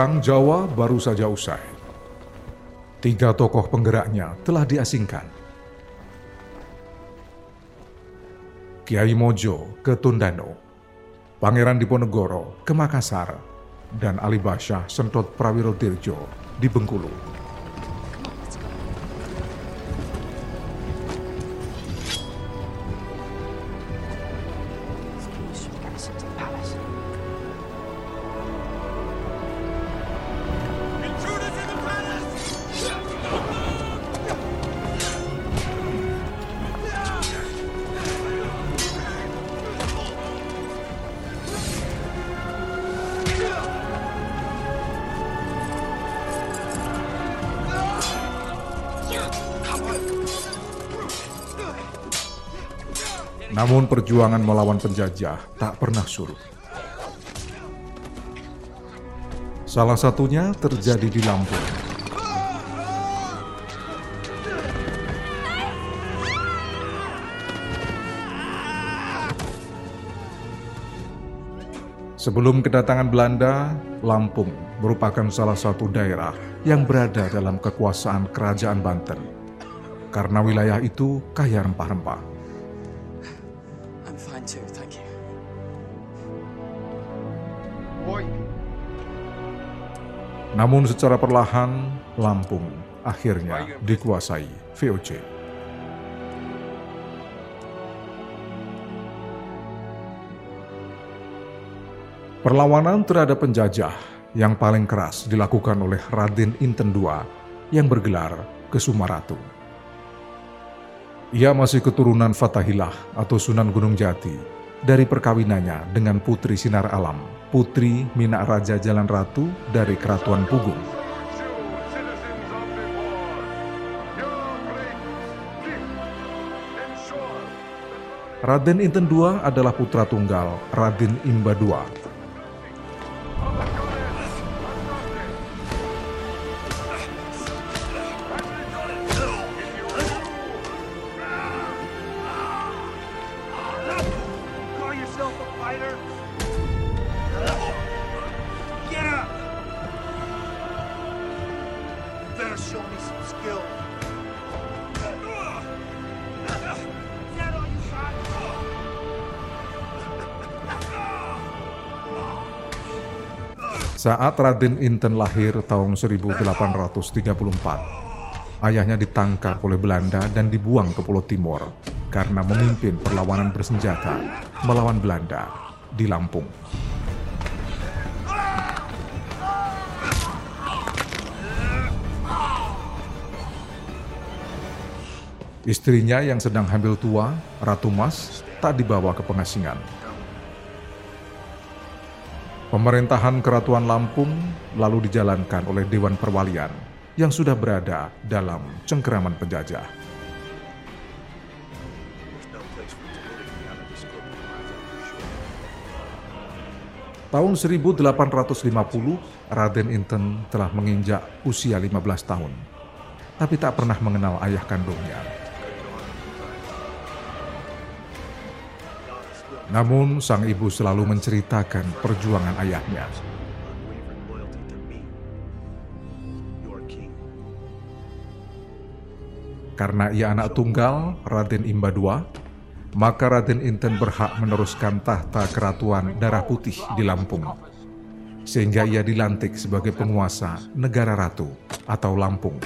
Perang Jawa baru saja usai. Tiga tokoh penggeraknya telah diasingkan. Kiai Mojo ke Tundano, Pangeran Diponegoro ke Makassar, dan Ali Basyah Sentot Prawiro Dirjo di Bengkulu. Namun perjuangan melawan penjajah tak pernah surut. Salah satunya terjadi di Lampung. Sebelum kedatangan Belanda, Lampung merupakan salah satu daerah yang berada dalam kekuasaan Kerajaan Banten. Karena wilayah itu kaya rempah-rempah. Namun secara perlahan, Lampung akhirnya dikuasai VOC. Perlawanan terhadap penjajah yang paling keras dilakukan oleh Raden Inten II yang bergelar Kesumaratu. Ia masih keturunan Fatahilah atau Sunan Gunung Jati dari perkawinannya dengan Putri Sinar Alam, Putri Minak Raja Jalan Ratu dari Keratuan Pugung. Raden Inten II adalah putra tunggal Raden Imba II Saat Raden Inten lahir tahun 1834, ayahnya ditangkap oleh Belanda dan dibuang ke Pulau Timur karena memimpin perlawanan bersenjata melawan Belanda di Lampung. Istrinya yang sedang hamil tua, Ratu Mas, tak dibawa ke pengasingan Pemerintahan Keratuan Lampung lalu dijalankan oleh Dewan Perwalian yang sudah berada dalam cengkeraman penjajah. Tahun 1850, Raden Inten telah menginjak usia 15 tahun, tapi tak pernah mengenal ayah kandungnya. Namun sang ibu selalu menceritakan perjuangan ayahnya. Karena ia anak tunggal Raden Imba II, maka Raden Inten berhak meneruskan tahta keratuan darah putih di Lampung. Sehingga ia dilantik sebagai penguasa negara ratu atau Lampung.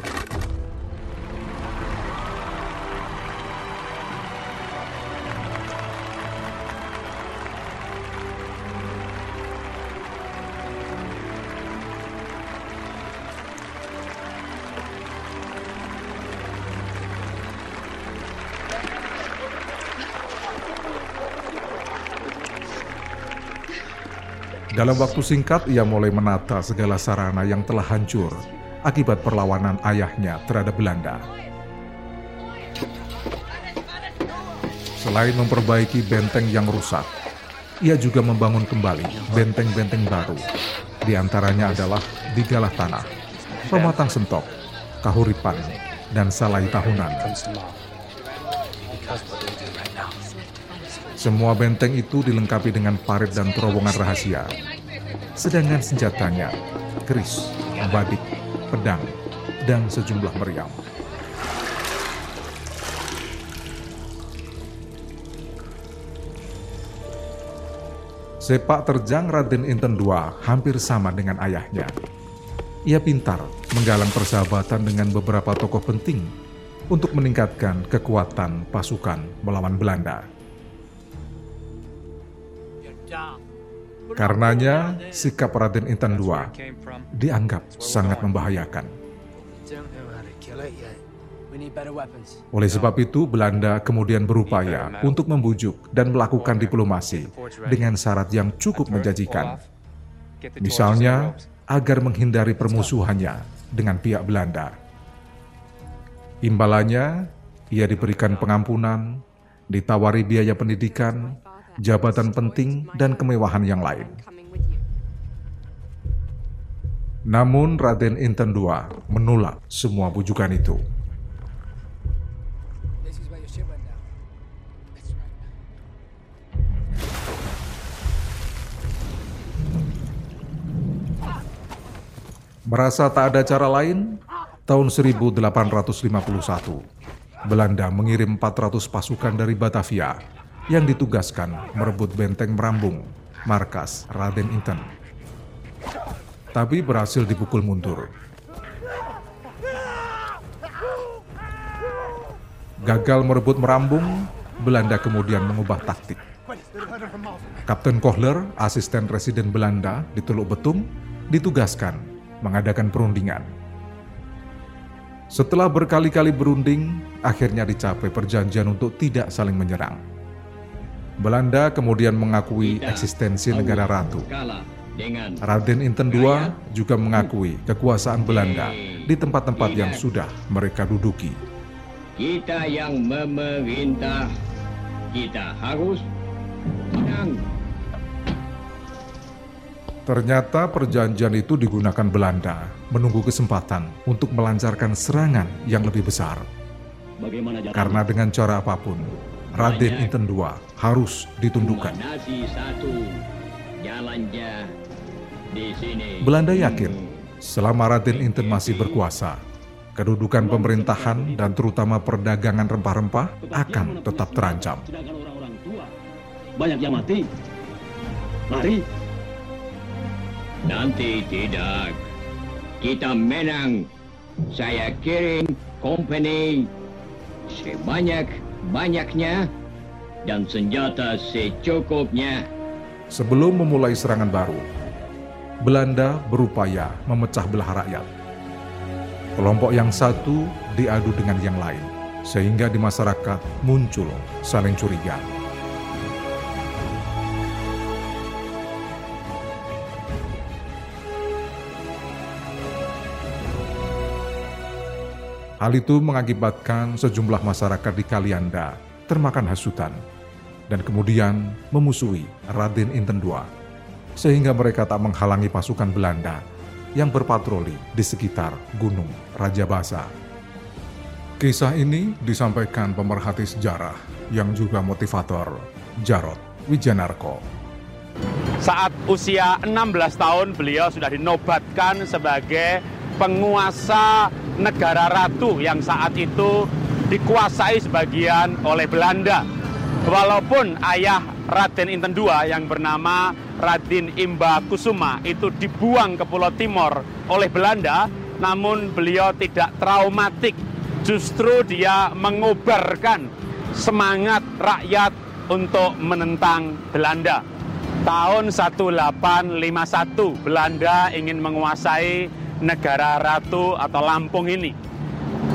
Dalam waktu singkat, ia mulai menata segala sarana yang telah hancur akibat perlawanan ayahnya terhadap Belanda. Selain memperbaiki benteng yang rusak, ia juga membangun kembali benteng-benteng baru. Di antaranya adalah di Galah Tanah, Pematang Sentok, Kahuripan, dan Salai Tahunan. Semua benteng itu dilengkapi dengan parit dan terowongan rahasia. Sedangkan senjatanya keris, badik, pedang, dan sejumlah meriam. Sepak terjang Raden Inten II hampir sama dengan ayahnya. Ia pintar menggalang persahabatan dengan beberapa tokoh penting untuk meningkatkan kekuatan pasukan melawan Belanda. Karenanya, sikap Raden Inten II dianggap sangat membahayakan. Oleh sebab itu, Belanda kemudian berupaya untuk membujuk dan melakukan diplomasi dengan syarat yang cukup menjanjikan. Misalnya, agar menghindari permusuhannya dengan pihak Belanda. Imbalannya, ia diberikan pengampunan, ditawari biaya pendidikan, jabatan penting, dan kemewahan yang lain. Namun Raden Inten II menolak semua bujukan itu. Merasa tak ada cara lain, tahun 1851, Belanda mengirim 400 pasukan dari Batavia yang ditugaskan merebut benteng Merambung, markas Raden Inten. Tapi berhasil dipukul mundur. Gagal merebut Merambung, Belanda kemudian mengubah taktik. Kapten Kohler, asisten residen Belanda di Teluk Betung, ditugaskan mengadakan perundingan. Setelah berkali-kali berunding, akhirnya dicapai perjanjian untuk tidak saling menyerang. Belanda kemudian mengakui eksistensi negara ratu. Raden Inten II juga mengakui kekuasaan Belanda di tempat-tempat yang sudah mereka duduki. Kita yang memerintah, kita harus menang Ternyata perjanjian itu digunakan Belanda menunggu kesempatan untuk melancarkan serangan yang lebih besar. Karena dengan cara apa pun, Raden Inten II harus ditundukkan. Belanda yakin selama Raden Inten masih berkuasa, kedudukan pemerintahan dan terutama perdagangan rempah-rempah akan tetap terancam. Banyak yang mati. Mari Nanti tidak. Kita menang. Saya kirim company sebanyak-banyaknya dan senjata secukupnya. Sebelum memulai serangan baru, Belanda berupaya memecah belah rakyat. Kelompok yang satu diadu dengan yang lain, sehingga di masyarakat muncul saling curiga. Hal itu mengakibatkan sejumlah masyarakat di Kalianda termakan hasutan dan kemudian memusuhi Raden Inten II, sehingga mereka tak menghalangi pasukan Belanda yang berpatroli di sekitar Gunung Raja Basa. Kisah ini disampaikan pemerhati sejarah yang juga motivator, Jarod Wijanarko. Saat usia 16 tahun beliau sudah dinobatkan sebagai penguasa negara ratu yang saat itu dikuasai sebagian oleh Belanda. Walaupun ayah Raden Inten II yang bernama Raden Imba Kusuma itu dibuang ke Pulau Timor oleh Belanda, namun beliau tidak traumatik. Justru dia mengobarkan semangat rakyat untuk menentang Belanda. Tahun 1851 Belanda ingin menguasai negara ratu atau Lampung ini.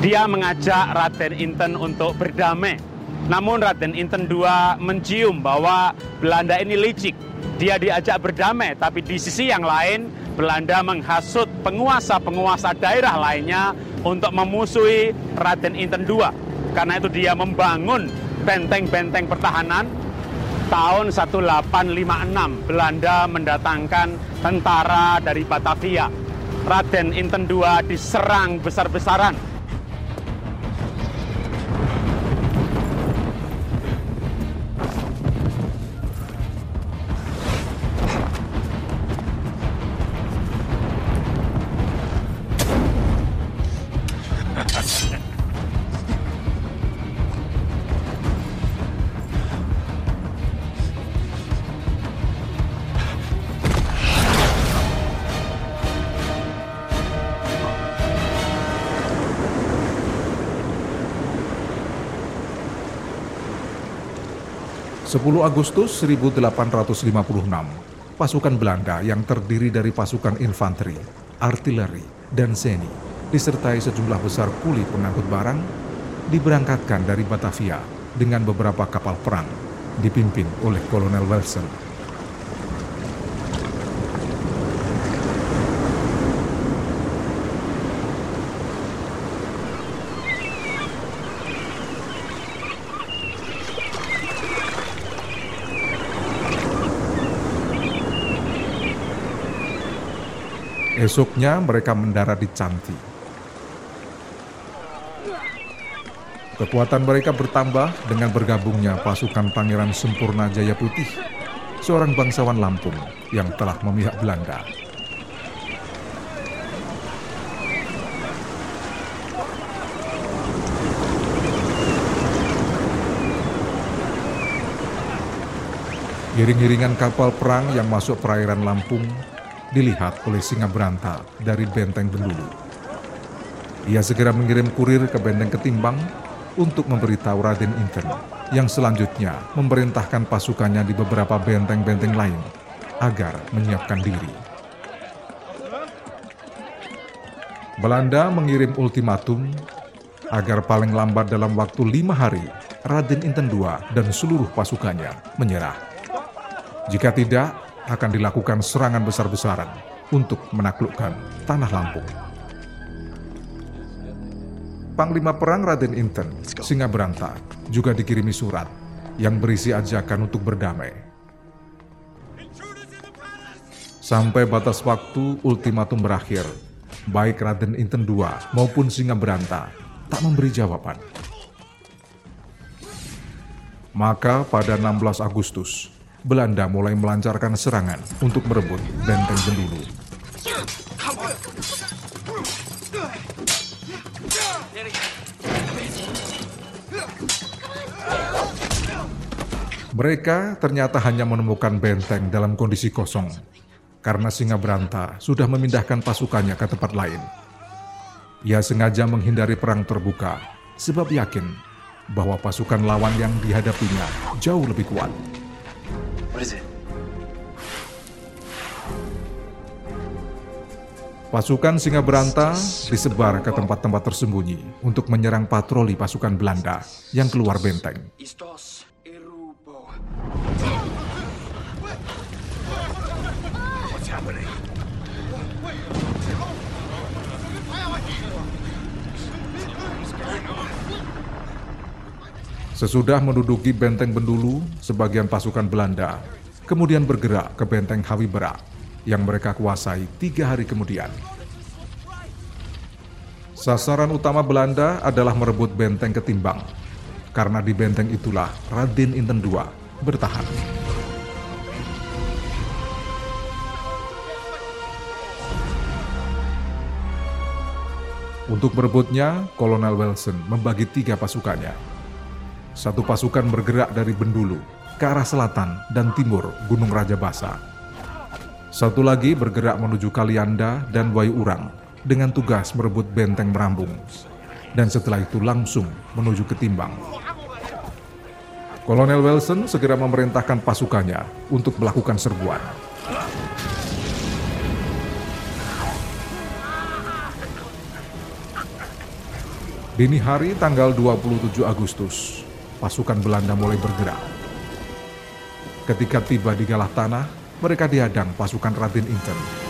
Dia mengajak Raden Inten untuk berdamai. Namun Raden Inten II mencium bahwa Belanda ini licik. Dia diajak berdamai, tapi di sisi yang lain Belanda menghasut penguasa-penguasa daerah lainnya untuk memusuhi Raden Inten II. Karena itu dia membangun benteng-benteng pertahanan tahun 1856 Belanda mendatangkan tentara dari Batavia Raden Inten II diserang besar-besaran. 10 Agustus 1856, pasukan Belanda yang terdiri dari pasukan infanteri, artileri, dan seni, disertai sejumlah besar kuli pengangkut barang, diberangkatkan dari Batavia dengan beberapa kapal perang, dipimpin oleh Kolonel Wilson. Esoknya mereka mendarat di Canti. Kekuatan mereka bertambah dengan bergabungnya pasukan Pangeran Sempurna Jaya Putih, seorang bangsawan Lampung yang telah memihak Belanda. Giring-giringan kapal perang yang masuk perairan Lampung dilihat oleh Singa Beranta dari benteng Bendulu. Ia segera mengirim kurir ke benteng Ketimbang untuk memberitahu Raden Inten yang selanjutnya memerintahkan pasukannya di beberapa benteng-benteng lain agar menyiapkan diri. Belanda mengirim ultimatum agar paling lambat dalam waktu lima hari Raden Inten II dan seluruh pasukannya menyerah. Jika tidak, akan dilakukan serangan besar-besaran untuk menaklukkan tanah Lampung. Panglima Perang Raden Inten, Singa Beranta, juga dikirimi surat yang berisi ajakan untuk berdamai. Sampai batas waktu ultimatum berakhir, baik Raden Inten II maupun Singa Beranta tak memberi jawaban. Maka pada 16 Agustus, Belanda mulai melancarkan serangan untuk merebut benteng Bendulu. Mereka ternyata hanya menemukan benteng dalam kondisi kosong karena Singa Beranta sudah memindahkan pasukannya ke tempat lain. Ia sengaja menghindari perang terbuka sebab yakin bahwa pasukan lawan yang dihadapinya jauh lebih kuat. Pasukan Singa Beranta disebar ke tempat-tempat tersembunyi untuk menyerang patroli pasukan Belanda yang keluar benteng. Sesudah menduduki benteng Bendulu, sebagian pasukan Belanda kemudian bergerak ke benteng Hawibera yang mereka kuasai tiga hari kemudian. Sasaran utama Belanda adalah merebut benteng Ketimbang, karena di benteng itulah Raden Inten II bertahan. Untuk berebutnya, Kolonel Wilson membagi tiga pasukannya. Satu pasukan bergerak dari Bendulu ke arah selatan dan timur Gunung Raja Basa satu lagi bergerak menuju Kalianda dan Urang dengan tugas merebut benteng Merambung. Dan setelah itu langsung menuju ke Timbang. Kolonel Wilson segera memerintahkan pasukannya untuk melakukan serbuan. Dini hari tanggal 27 Agustus, pasukan Belanda mulai bergerak. Ketika tiba di Galah Tanah, mereka dihadang pasukan Raden Inten.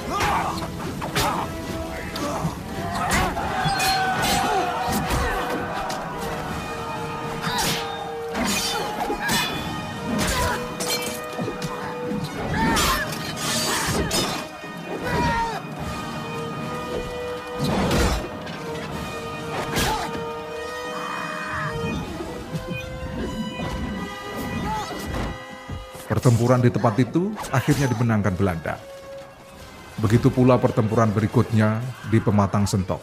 Pertempuran di tempat itu akhirnya dimenangkan Belanda. Begitu pula pertempuran berikutnya di Pematang Sentok.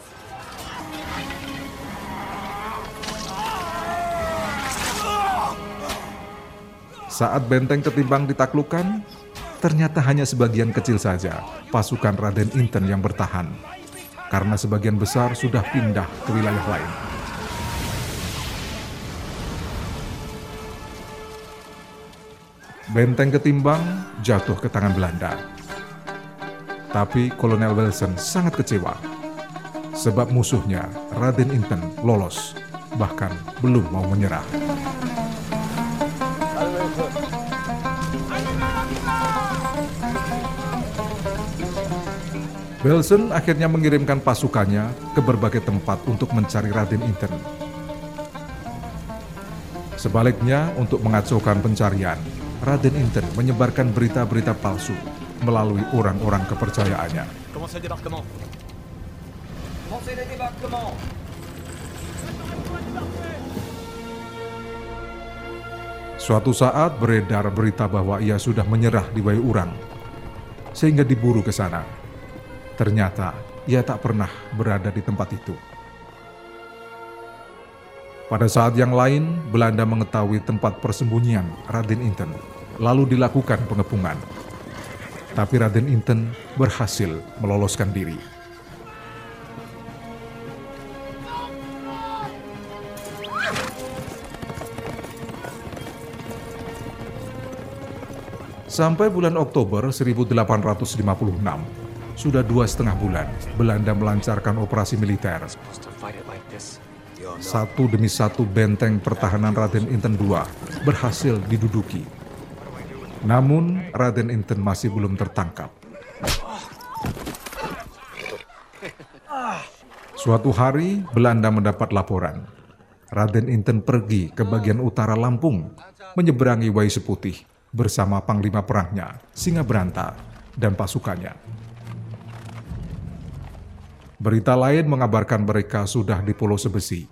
Saat benteng ketimbang ditaklukkan, ternyata hanya sebagian kecil saja pasukan Raden Inten yang bertahan, karena sebagian besar sudah pindah ke wilayah lain. Benteng ketimbang jatuh ke tangan Belanda. Tapi Kolonel Wilson sangat kecewa sebab musuhnya Raden Inten lolos bahkan belum mau menyerah. Wilson akhirnya mengirimkan pasukannya ke berbagai tempat untuk mencari Raden Inten. Sebaliknya, untuk mengacaukan pencarian, Raden Inten menyebarkan berita-berita palsu melalui orang-orang kepercayaannya. Suatu saat beredar berita bahwa ia sudah menyerah di Urang, sehingga diburu ke sana. Ternyata ia tak pernah berada di tempat itu. Pada saat yang lain, Belanda mengetahui tempat persembunyian Raden Inten, lalu dilakukan pengepungan. Tapi Raden Inten berhasil meloloskan diri. Sampai bulan Oktober 1856, sudah dua setengah bulan Belanda melancarkan operasi militer satu demi satu benteng pertahanan Raden Inten II berhasil diduduki. Namun Raden Inten masih belum tertangkap. Suatu hari Belanda mendapat laporan. Raden Inten pergi ke bagian utara Lampung, menyeberangi Wai Seputih bersama panglima perangnya, Singa Beranta, dan pasukannya. Berita lain mengabarkan mereka sudah di Pulau Sebesi,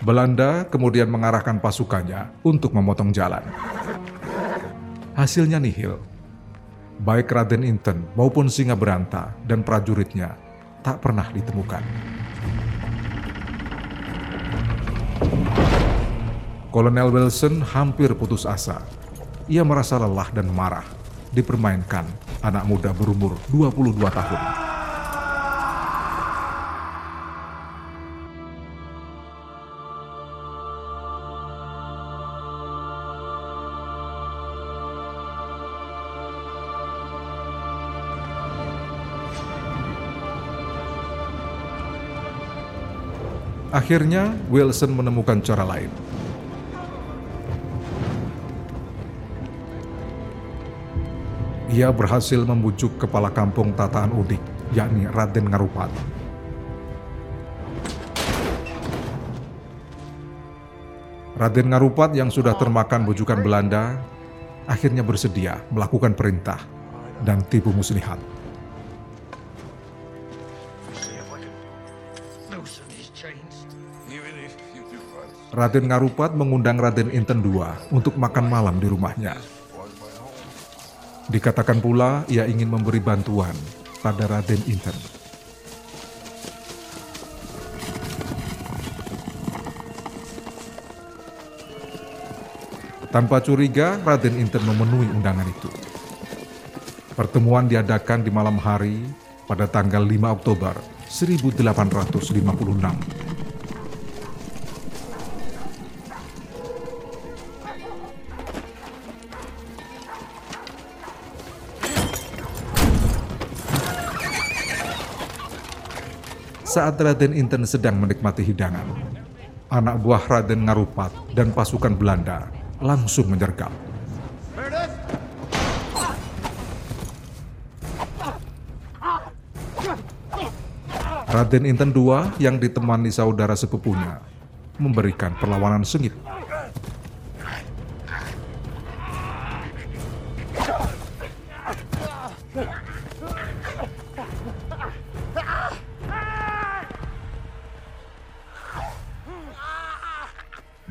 Belanda kemudian mengarahkan pasukannya untuk memotong jalan. Hasilnya nihil. Baik Raden Inten maupun Singa Beranta dan prajuritnya tak pernah ditemukan. Kolonel Wilson hampir putus asa. Ia merasa lelah dan marah dipermainkan anak muda berumur 22 tahun. Akhirnya, Wilson menemukan cara lain. Ia berhasil membujuk kepala kampung tataan udik, yakni Raden Ngarupat. Raden Ngarupat yang sudah termakan bujukan Belanda akhirnya bersedia melakukan perintah dan tipu muslihat. Raden Ngarupat mengundang Raden Inten II untuk makan malam di rumahnya. Dikatakan pula ia ingin memberi bantuan pada Raden Inten. Tanpa curiga, Raden Inten memenuhi undangan itu. Pertemuan diadakan di malam hari pada tanggal 5 Oktober 1856 saat Raden Inten sedang menikmati hidangan. Anak buah Raden Ngarupat dan pasukan Belanda langsung menyergap. Raden Inten II yang ditemani saudara sepupunya memberikan perlawanan sengit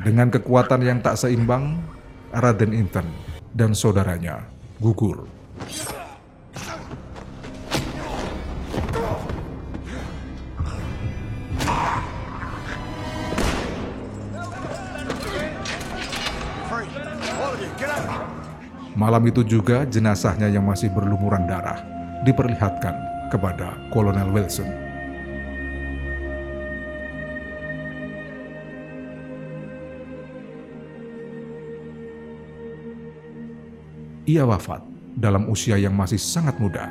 Dengan kekuatan yang tak seimbang, Raden Inten dan saudaranya gugur. Malam itu juga jenazahnya yang masih berlumuran darah diperlihatkan kepada Kolonel Wilson. Ia wafat dalam usia yang masih sangat muda,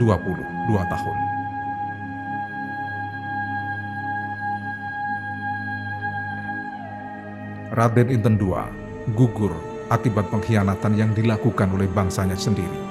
22 tahun. Raden Inten II gugur akibat pengkhianatan yang dilakukan oleh bangsanya sendiri.